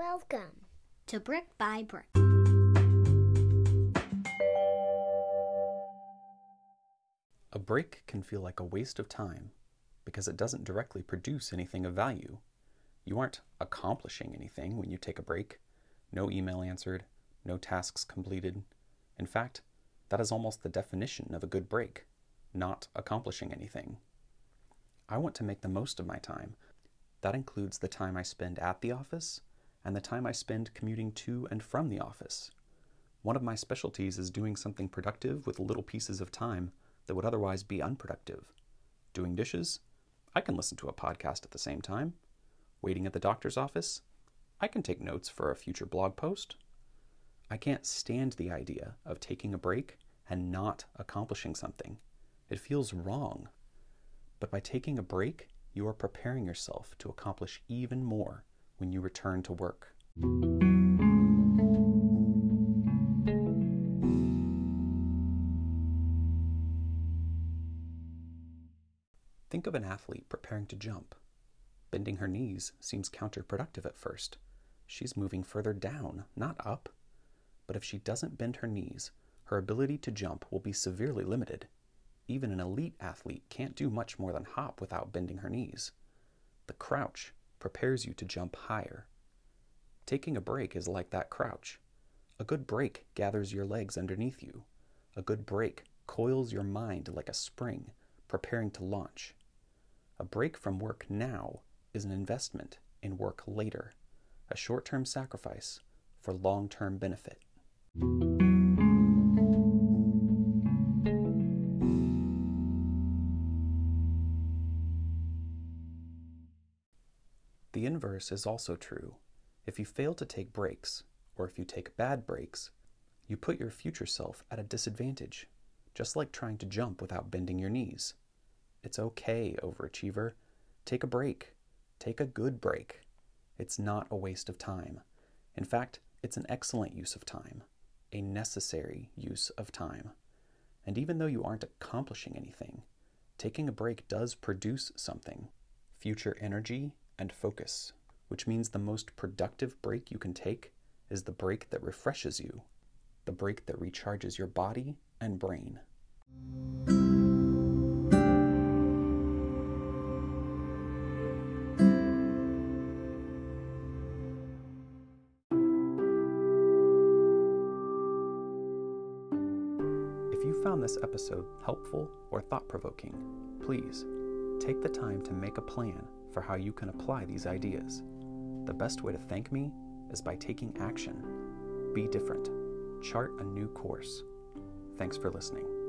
Welcome to Brick by Brick. A break can feel like a waste of time because it doesn't directly produce anything of value. You aren't accomplishing anything when you take a break. No email answered, no tasks completed. In fact, that is almost the definition of a good break not accomplishing anything. I want to make the most of my time. That includes the time I spend at the office and the time I spend commuting to and from the office. One of my specialties is doing something productive with little pieces of time that would otherwise be unproductive. Doing dishes? I can listen to a podcast at the same time. Waiting at the doctor's office? I can take notes for a future blog post. I can't stand the idea of taking a break and not accomplishing something. It feels wrong. But by taking a break, you are preparing yourself to accomplish even more when you return to work. Think of an athlete preparing to jump. Bending her knees seems counterproductive at first. She's moving further down, not up. But if she doesn't bend her knees, her ability to jump will be severely limited. Even an elite athlete can't do much more than hop without bending her knees. The crouch prepares you to jump higher. Taking a break is like that crouch. A good break gathers your legs underneath you. A good break coils your mind like a spring, preparing to launch. A break from work now is an investment in work later, a short term sacrifice for long term benefit. The inverse is also true. If you fail to take breaks, or if you take bad breaks, you put your future self at a disadvantage, just like trying to jump without bending your knees. It's okay, overachiever. Take a break. Take a good break. It's not a waste of time. In fact, it's an excellent use of time, a necessary use of time. And even though you aren't accomplishing anything, taking a break does produce something future energy and focus, which means the most productive break you can take is the break that refreshes you, the break that recharges your body and brain. If you found this episode helpful or thought provoking, please take the time to make a plan for how you can apply these ideas. The best way to thank me is by taking action. Be different. Chart a new course. Thanks for listening.